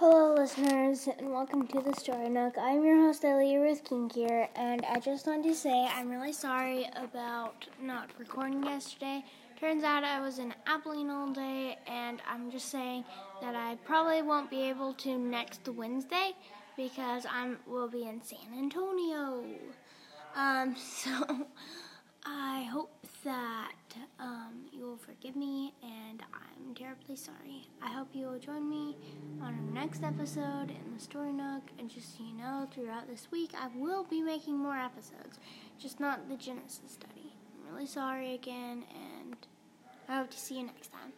Hello, listeners, and welcome to the Story Nook. I'm your host, Ellie Ruth King here, and I just wanted to say I'm really sorry about not recording yesterday. Turns out I was in Abilene all day, and I'm just saying that I probably won't be able to next Wednesday because I will be in San Antonio. Um, so I hope that um, you will forgive me, I'm sorry. I hope you will join me on our next episode in the Story Nook. And just so you know, throughout this week, I will be making more episodes, just not the Genesis study. I'm really sorry again, and I hope to see you next time.